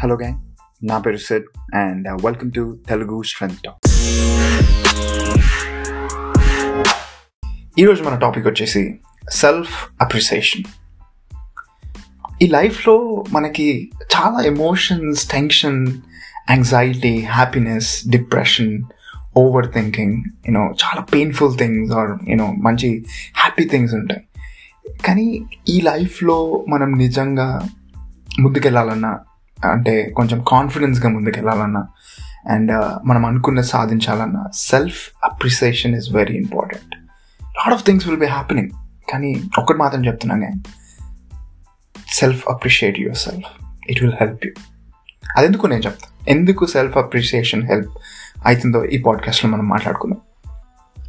Hello gang నా పేరు Sid and welcome to Telugu strength talk ఈరోజు మన టాపిక్ వచ్చేసి సెల్ఫ్ అప్రిసియేషన్ ఈ లైఫ్లో మనకి చాలా emotions tension anxiety happiness depression over thinking you know చాలా painful things or you know మంచి హ్యాపీ థింగ్స్ ఉంటాయి. కానీ ఈ లైఫ్లో మనం నిజంగా ముందుకెళ్ళాలన్నా అంటే కొంచెం కాన్ఫిడెన్స్గా ముందుకెళ్ళాలన్నా. అండ్ uh, మనం అనుకున్న సాధించాలన్నా self appreciation is very important lot of things will be happening కానీ ఒక్కటి మాత్రం చెప్తున్నానే self appreciate yourself it will help you అదెందుకు నేను చెప్తాను ఎందుకు సెల్ఫ్ అప్రిషియేషన్ హెల్ప్ అవుతుందో ఈ పాడ్కాస్ట్లో మనం మాట్లాడుకుందాం.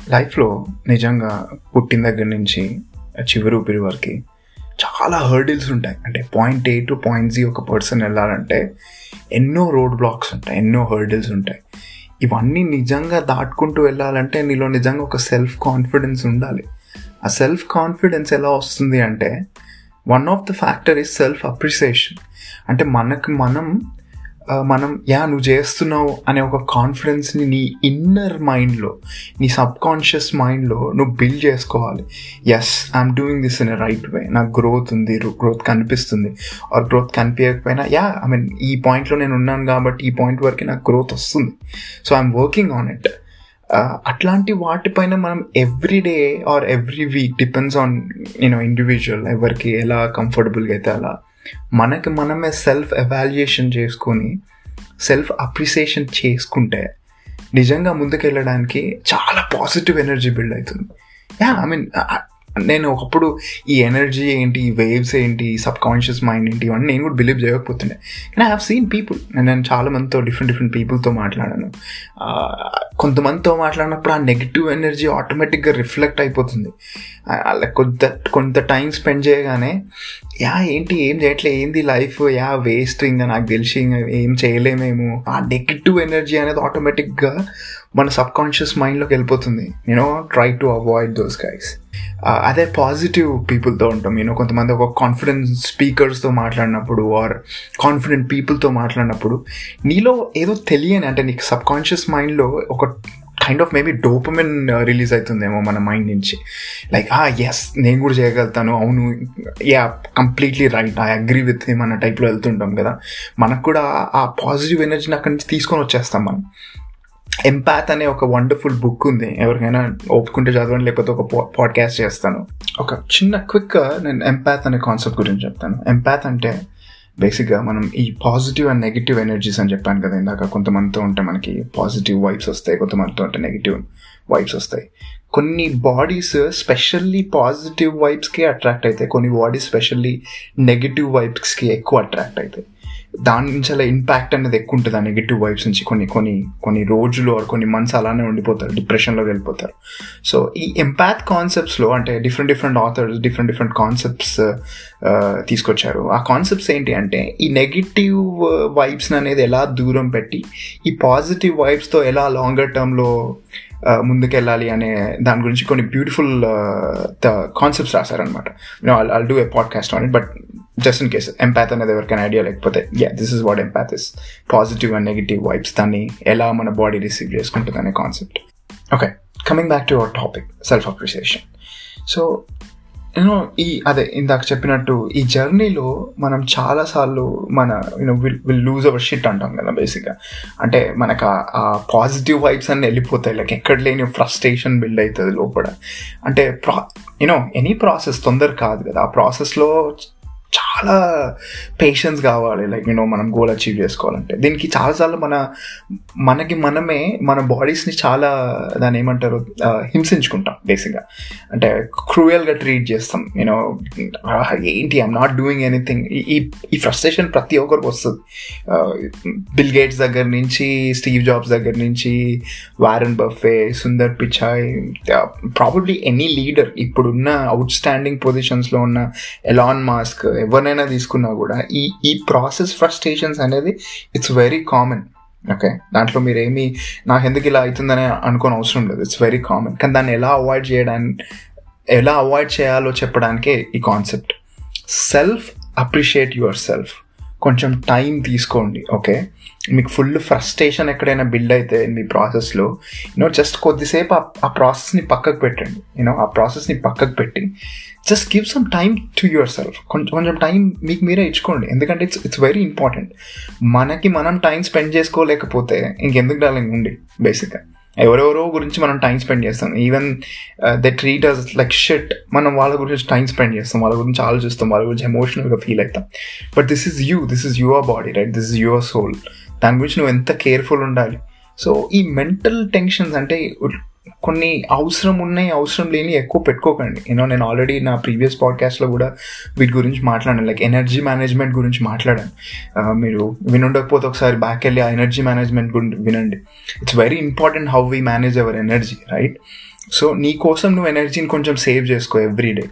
లైఫ్లో నిజంగా పుట్టిన దగ్గర నుంచి చివరి ఊపిరి వరకు చాలా హర్డిల్స్ ఉంటాయి. అంటే point A to point G ఒక పర్సన్ వెళ్ళాలంటే ఎన్నో రోడ్ బ్లాక్స్ ఉంటాయి ఎన్నో హర్డిల్స్ ఉంటాయి. ఇవన్నీ నిజంగా దాటుకుంటూ వెళ్ళాలంటే నీలో నిజంగా ఒక సెల్ఫ్ కాన్ఫిడెన్స్ ఉండాలి. ఆ సెల్ఫ్ కాన్ఫిడెన్స్ ఎలా వస్తుంది అంటే one of the factor is self appreciation అంటే మనకు మనం మనం యా నువ్వు చేస్తున్నావు అనే ఒక కాన్ఫిడెన్స్ని నీ ఇన్నర్ మైండ్లో నీ సబ్ కాన్షియస్ మైండ్లో నువ్వు బిల్డ్ చేసుకోవాలి. Yes I'm doing this in a right way నాకు గ్రోత్ ఉంది గ్రోత్ కనిపిస్తుంది. ఆర్ గ్రోత్ కనిపించకపోయినా యా ఐ మీన్ ఈ పాయింట్లో నేను ఉన్నాను కాబట్టి ఈ పాయింట్ వరకు నాకు గ్రోత్ వస్తుంది. So I'm working on it అట్లాంటి వాటిపైన మనం every day or every week depends on you know individual ఎవరికి ఎలా కంఫర్టబుల్గా అయితే అలా మనకి మనమే సెల్ఫ్ ఎవాల్యుయేషన్ చేసుకొని సెల్ఫ్ అప్రిసియేషన్ చేసుకుంటే నిజంగా ముందుకెళ్ళడానికి చాలా పాజిటివ్ ఎనర్జీ బిల్డ్ అవుతుంది. యా ఐ మీన్ నేను ఒకప్పుడు ఈ ఎనర్జీ ఏంటి ఈ వేవ్స్ ఏంటి సబ్ కాన్షియస్ మైండ్ ఏంటి ఇవన్నీ నేను కూడా బిలీవ్ చేయకపోతుండే. కానీ ఐ హావ్ సీన్ పీపుల్ నేను చాలా మందితో డిఫరెంట్ డిఫరెంట్ పీపుల్తో మాట్లాడాను. కొంతమందితో మాట్లాడినప్పుడు ఆ నెగిటివ్ ఎనర్జీ ఆటోమేటిక్గా రిఫ్లెక్ట్ అయిపోతుంది. అలా కొంత కొంత టైం స్పెండ్ చేయగానే యా ఏంటి ఏం చేయట్లే ఏంది లైఫ్ యా వేస్ట్ ఇంకా నాకు తెలిసి ఇంకా ఏం చేయలేమేమో. ఆ నెగిటివ్ ఎనర్జీ అనేది ఆటోమేటిక్గా మన సబ్ కాన్షియస్ మైండ్లోకి వెళ్ళిపోతుంది. You know try to avoid those guys అదే పాజిటివ్ పీపుల్తో ఉంటాం. నేను కొంతమంది ఒక కాన్ఫిడెన్స్ స్పీకర్స్తో మాట్లాడినప్పుడు ఆర్ కాన్ఫిడెంట్ పీపుల్తో మాట్లాడినప్పుడు నీలో ఏదో తెలియని అంటే నీకు సబ్ కాన్షియస్ మైండ్లో ఒక kind of maybe dopamine release అవుతుందేమో మన మైండ్ నుంచి. లైక్ ఆ ఎస్ నేను కూడా చేయగలుగుతాను. అవును. Yeah completely right I agree with him అన్న టైప్లో వెళ్తుంటాం కదా. మనకు కూడా ఆ పాజిటివ్ ఎనర్జీని అక్కడి నుంచి తీసుకొని వచ్చేస్తాం మనం. ఎంపాత్ అనే ఒక వండర్ఫుల్ బుక్ ఉంది. ఎవరికైనా ఒప్పుకుంటే చదవండి లేకపోతే ఒక పాడ్కాస్ట్ చేస్తాను. ఒక చిన్న క్విక్ uh, నేను ఎంపాత్ అనే కాన్సెప్ట్ గురించి చెప్తాను. ఎంపాత్ అంటే బేసిక్గా మనం ఈ పాజిటివ్ అండ్ నెగిటివ్ ఎనర్జీస్ అని చెప్పాను కదా ఇందాక. కొంతమందితో ఉంటే మనకి పాజిటివ్ వైబ్స్ వస్తాయి కొంతమందితో ఉంటే నెగిటివ్ వైబ్స్ వస్తాయి. కొన్ని బాడీస్ స్పెషల్లీ పాజిటివ్ వైబ్స్కి అట్రాక్ట్ అవుతాయి కొన్ని బాడీస్ స్పెషల్లీ నెగిటివ్ వైబ్స్కి ఎక్కువ అట్రాక్ట్ అవుతాయి దాని నుంచి అలా ఇంపాక్ట్ అనేది ఎక్కువ ఉంటుంది ఆ నెగిటివ్ వైబ్స్ నుంచి. కొన్ని కొన్ని కొన్ని రోజులు ఆర్ కొన్ని మంత్స్ అలానే ఉండిపోతారు డిప్రెషన్లోకి వెళ్ళిపోతారు. సో ఈ ఎంపాత్ కాన్సెప్ట్స్లో అంటే different different authors different different concepts తీసుకొచ్చారు. ఆ కాన్సెప్ట్స్ ఏంటి అంటే ఈ uh, నెగిటివ్ వైబ్స్ అనేది ఎలా దూరం పెట్టి ఈ పాజిటివ్ వైబ్స్తో ఎలా లాంగర్ టర్మ్లో uh, ముందుకెళ్ళాలి అనే దాని గురించి కొన్ని beautiful concepts రాశారనమాట I do a podcast on it but just in case empath అనేది ఎవరికైనా ఐడియా లేకపోతే yeah this is what empath is positive and negative vibes దాన్ని ఎలా మన బాడీ రిసీవ్ చేసుకుంటుంది అనే concept okay coming back to our topic self appreciation so you know ఈ అదే ఇందాక చెప్పినట్టు ఈ జర్నీలో మనం చాలాసార్లు మన you know will will lose our shit అంటాం కదా బేసిక్గా అంటే మనకు ఆ పాజిటివ్ వైబ్స్ అన్నీ వెళ్ళిపోతాయి. లైక్ ఎక్కడ లేని ఫ్రస్ట్రేషన్ బిల్డ్ అవుతుంది లోపల. అంటే ప్రా యూనో ఎనీ ప్రాసెస్ తొందర కాదు కదా. ఆ ప్రాసెస్లో చాలా పేషెన్స్ కావాలి. లైక్ యూనో మనం గోల్ అచీవ్ చేసుకోవాలంటే. దీనికి చాలాసార్లు మన మనకి మనమే మన బాడీస్ని చాలా దాన్ని ఏమంటారు హింసించుకుంటాం బేసిక్గా అంటే క్రూయల్గా ట్రీట్ చేస్తాం. యూనో ఏంటి ఐఎమ్ నాట్ డూయింగ్ ఎనీథింగ్ ఈ ఈ ఫ్రస్ట్రేషన్ ప్రతి ఒక్కరికి వస్తుంది. బిల్ గేట్స్ దగ్గర నుంచి స్టీవ్ జాబ్స్ దగ్గర నుంచి Warren Buffett Sundar Pichai probably any leader ఇప్పుడున్న అవుట్ స్టాండింగ్ పొజిషన్స్లో ఉన్న ఎలాన్ మాస్క్ ఎవరినైనా తీసుకున్నా కూడా ఈ ఈ ప్రాసెస్ ఫ్రస్ట్రేషన్స్ అనేది ఇట్స్ వెరీ కామన్ ఓకే దాంట్లో మీరు ఏమి నాకు ఎందుకు ఇలా అవుతుందని అనుకోని అవసరం లేదు. ఇట్స్ వెరీ కామన్ కానీ దాన్ని ఎలా అవాయిడ్ చేయడానికి ఎలా అవాయిడ్ చేయాలో చెప్పడానికే ఈ concept self appreciate your self కొంచెం టైం తీసుకోండి. ఓకే మీకు ఫుల్ ఫ్రస్ట్రేషన్ ఎక్కడైనా బిల్డ్ అయితే మీ ప్రాసెస్లో యూనో జస్ట్ కొద్దిసేపు ఆ ప్రాసెస్ని పక్కకు పెట్టండి. యూనో ఆ ప్రాసెస్ని పక్కకు పెట్టి just give some time to yourself కొంచెం కొంచెం టైం మీకు మీరే ఇచ్చుకోండి. ఎందుకంటే ఇట్స్ ఇట్స్ వెరీ ఇంపార్టెంట్ మనకి మనం టైం స్పెండ్ చేసుకోలేకపోతే ఇంకెందుకు డాలింగ్ ఉండి బేసిక్గా ఎవరెవరో గురించి మనం టైం స్పెండ్ చేస్తాం. Even they treat us like shit మనం వాళ్ళ గురించి టైం స్పెండ్ చేస్తాం. వాళ్ళ గురించి ఆలోచిస్తాం. వాళ్ళ గురించి ఎమోషనల్గా ఫీల్ అవుతాం. But this is you this is your body right this is your soul దాని గురించి నువ్వు ఎంత కేర్ఫుల్ ఉండాలి. సో ఈ మెంటల్ టెన్షన్స్ అంటే కొన్ని అవసరం ఉన్నాయి అవసరం లేని ఎక్కువ పెట్టుకోకండి. యూనో నేను ఆల్రెడీ నా ప్రీవియస్ పాడ్కాస్ట్లో కూడా వీటి గురించి మాట్లాడాను. లైక్ ఎనర్జీ మేనేజ్మెంట్ గురించి మాట్లాడాను. మీరు వినుండకపోతే ఒకసారి బ్యాక్ వెళ్ళి ఆ ఎనర్జీ మేనేజ్మెంట్ గురించి వినండి. It's very important how we manage our energy right so నీ కోసం నువ్వు ఎనర్జీని కొంచెం సేవ్ చేసుకో ఎవ్రీ డే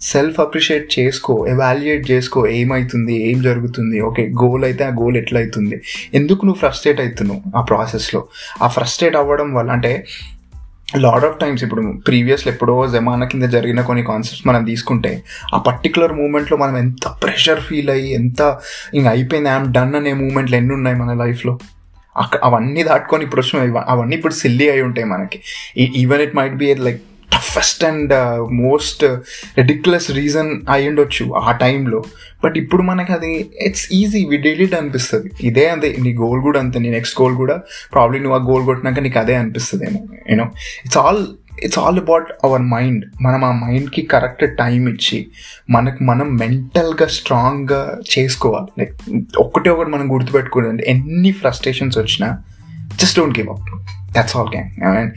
సెల్ఫ్ అప్రిషియేట్ చేసుకో ఎవాల్యుయేట్ చేసుకో ఏమవుతుంది ఏం జరుగుతుంది. ఓకే గోల్ అయితే ఆ గోల్ ఎట్లయితుంది? అవుతుంది ఎందుకు నువ్వు ఫ్రస్ట్రేట్ అవుతున్నావు ఆ ప్రాసెస్లో ఆ ఫ్రస్ట్రేట్ అవ్వడం వల్ల అంటే లాడ్ ఆఫ్ టైమ్స్ ఇప్పుడు ప్రీవియస్లో ఎప్పుడో జమానా కింద జరిగిన కొన్ని కాన్సెప్ట్స్ మనం తీసుకుంటే ఆ పర్టికులర్ మూమెంట్లో మనం ఎంత ప్రెషర్ ఫీల్ అయ్యి ఎంత ఇంక అయిపోయింది ఐఎమ్ డన్ అనే మూమెంట్లు ఎన్ని ఉన్నాయి మన లైఫ్లో? అక్కడ అవన్నీ దాటుకొని ఇప్పుడు వచ్చిన అవన్నీ ఇప్పుడు సిల్లీ అయి ఉంటాయి మనకి. Even it might be like toughest and most ridiculous reason అయి ఉండొచ్చు ఆ టైంలో. బట్ ఇప్పుడు మనకి అది ఇట్స్ ఈజీ వి డైలీట్ అనిపిస్తుంది. ఇదే అదే నీ గోల్ కూడా అంతే నీ నెక్స్ట్ గోల్ కూడా ప్రాబ్లీ నువ్వు ఆ గోల్ కొట్టినాక నీకు అదే అనిపిస్తుంది ఏమో you know it's all it's all about our mind మనం ఆ మైండ్కి కరెక్ట్ టైం ఇచ్చి మనకు మనం మెంటల్గా స్ట్రాంగ్గా చేసుకోవాలి. లైక్ ఒకటే ఒకటి మనం గుర్తుపెట్టుకోలేదు ఎన్ని ఫ్రస్ట్రేషన్స్ వచ్చినా just don't give up that's all can I mean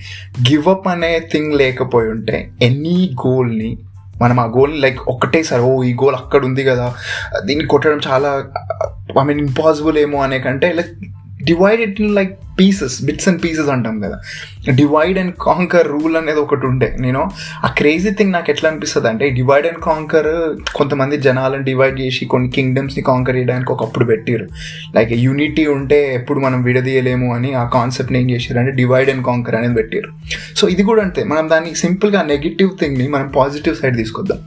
give up అనే థింగ్ లేకపోయి ఉంటే ఎనీ గోల్ని మనం ఆ గోల్ని లైక్ ఒక్కటేసారి ఓ ఈ గోల్ అక్కడ ఉంది కదా. దీన్ని కొట్టడం చాలా ఐ మీన్ ఇంపాసిబుల్ ఏమో అనే కంటే like divide it in like pieces bits and pieces అంటాం కదా. డివైడ్ అండ్ కాంకర్ రూల్ అనేది ఒకటి ఉండే నేను ఆ క్రేజీ థింగ్ నాకు ఎట్లా అనిపిస్తుంది అంటే డివైడ్ అండ్ కాంకర్ కొంతమంది జనాలను డివైడ్ చేసి కొన్ని కింగ్డమ్స్ని కాంకర్ చేయడానికి ఒకప్పుడు పెట్టారు లైక్ యూనిటీ ఉంటే ఎప్పుడు మనం విడదీయలేము అని ఆ కాన్సెప్ట్ని ఏం చేశారు అంటే డివైడ్ అండ్ కాంకర్ అనేది పెట్టారు సో ఇది కూడా అంతే. మనం దాన్ని సింపుల్గా నెగిటివ్ థింగ్ని మనం పాజిటివ్ సైడ్ తీసుకొద్దాం.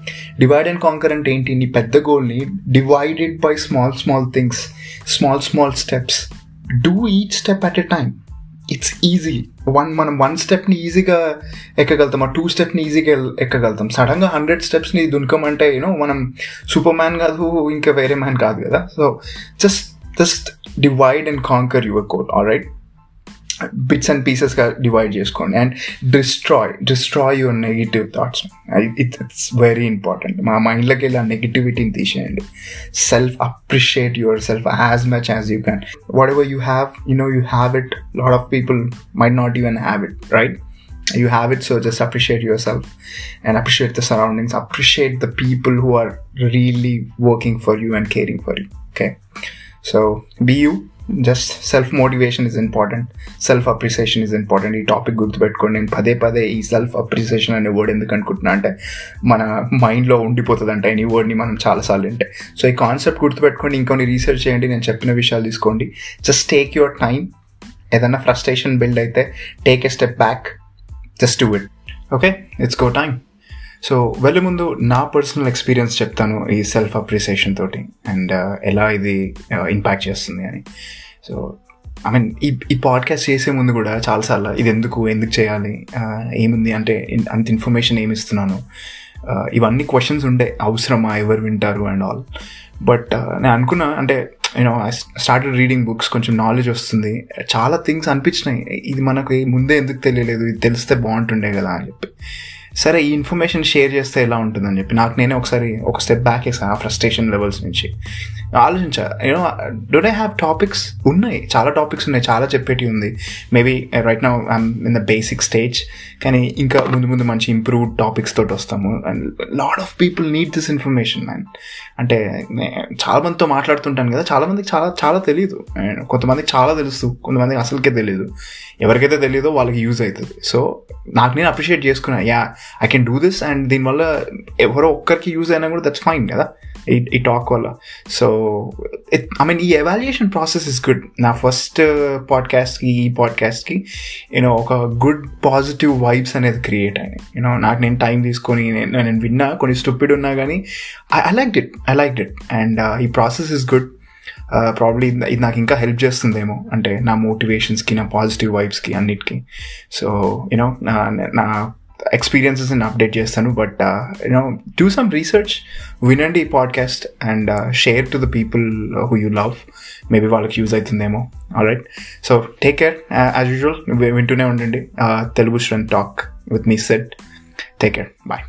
డివైడ్ అండ్ కాంకర్ అంటే ఏంటి? నీ పెద్ద గోల్ని divided by small small things small small steps do each step at a time it's easy one మనం వన్ స్టెప్ని ఈజీగా ఎక్కగలుగుతాం. ఆ టూ స్టెప్ని ఈజీగా ఎక్కగలుగుతాం. సడన్గా హండ్రెడ్ స్టెప్స్ని దునకమంటే యూనో మనం సూపర్ మ్యాన్ కాదు ఇంకా వేరే మ్యాన్ కాదు కదా. So just just divide and conquer your goal all right bits and పీసెస్గా డివైడ్ చేసుకోండి and destroy destroy your negative thoughts it's very important మా మైండ్లోకి వెళ్ళి ఆ నెగిటివిటీని తీసేయండి self appreciate yourself as much as you can whatever you have you know you have it lot of people might not even have it right you have it so just appreciate yourself and appreciate the surroundings appreciate the people who are really working for you and caring for you okay so be you Just self motivation is important self appreciation is important ఈ topic గుర్తుపెట్టుకోండి. నేను పదే పదే ఈ self అప్రిసియేషన్ అనే word ఎందుకు అనుకుంటున్నా అంటే మన మైండ్లో ఉండిపోతుంది ఈ వర్డ్ని మనం చాలాసార్లు వింటే. సో ఈ కాన్సెప్ట్ గుర్తుపెట్టుకోండి. ఇంకొన్ని రీసెర్చ్ చేయండి. నేను చెప్పిన విషయాలు తీసుకోండి. జస్ట్ టేక్ యువర్ టైం ఏదైనా ఫ్రస్ట్రేషన్ బిల్డ్ అయితే take a step back just do it okay it's go time so వెళ్ళే ముందు నా పర్సనల్ ఎక్స్పీరియన్స్ చెప్తాను ఈ సెల్ఫ్ అప్రిసియేషన్ తోటి అండ్ uh, ఎలా ఇది uh, ఇంపాక్ట్ చేస్తుంది అని. సో ఐ మీన్ ఈ ఈ పాడ్కాస్ట్ చేసే ముందు కూడా చాలాసార్లు ఇది ఎందుకు ఎందుకు చేయాలి uh, ఏముంది అంటే అంత ఇన్ఫర్మేషన్ ఏమి ఇస్తున్నాను. ఇవన్నీ క్వశ్చన్స్ ఉండే అవసరమా ఎవరు వింటారు అండ్ ఆల్ బట్ నేను అనుకున్నా అంటే you know I started reading books కొంచెం నాలెడ్జ్ వస్తుంది. చాలా థింగ్స్ అనిపించినాయి. ఇది మనకు ముందే ఎందుకు తెలియలేదు ఇది తెలిస్తే బాగుంటుండే కదా అని చెప్పి. సరే ఈ ఇన్ఫర్మేషన్ షేర్ చేస్తే ఎలా ఉంటుందని చెప్పి నాకు నేనే ఒకసారి ఒక స్టెప్ బ్యాక్ వేసాను ఆ ఫ్రస్ట్రేషన్ లెవెల్స్ నుంచి. ఆలోచించా. You know don't I have topics ఉన్నాయి. చాలా టాపిక్స్ ఉన్నాయి. చాలా చెప్పేటి ఉంది. Maybe right now I'm in the basic stage కానీ ఇంకా ముందు ముందు మంచి ఇంప్రూవ్డ్ టాపిక్స్ తోటి వస్తాము. And lot of people need this information man అంటే చాలా మందితో మాట్లాడుతుంటాను కదా. చాలా మందికి చాలా చాలా తెలియదు కొంతమందికి చాలా తెలుసు. కొంతమందికి అసలుకే తెలియదు ఎవరికైతే తెలియదో వాళ్ళకి యూజ్ అవుతుంది సో నాకు నేను అప్రిషియేట్ చేసుకున్నా. Yeah I can do this and దీనివల్ల ఎవరో ఒక్కరికి యూజ్ అయినా కూడా దట్స్ ఫైన్ కదా. ఈ ఈ టాక్ వల్ల. సో ఐ మీన్ ఈ ఎవాల్యుయేషన్ ప్రాసెస్ ఇస్ గుడ్ నా ఫస్ట్ పాడ్కాస్ట్కి ఈ పాడ్కాస్ట్కి యూనో ఒక గుడ్ పాజిటివ్ వైబ్స్ అనేది క్రియేట్ అయినాయి యూనో నాకు నేను టైం తీసుకొని నేను విన్నా కొన్ని స్టూపిడ్ ఉన్నా కానీ I like it I like it and ఈ ప్రాసెస్ ఇస్ గుడ్ ప్రాబ్లీ ఇది నాకు ఇంకా హెల్ప్ చేస్తుందేమో. అంటే నా మోటివేషన్స్కి నా పాజిటివ్ వైబ్స్కి అన్నిటికీ. సో యూనో నా ఎక్స్పీరియన్సెస్ అప్డేట్ చేస్తాను. But you know do some research వినండి ఈ podcast and share to the people who you love maybe వాళ్ళకి యూజ్ అవుతుందేమో. All right so take care as usual వింటూనే ఉండండి. Telugu student talk with me Sid take care bye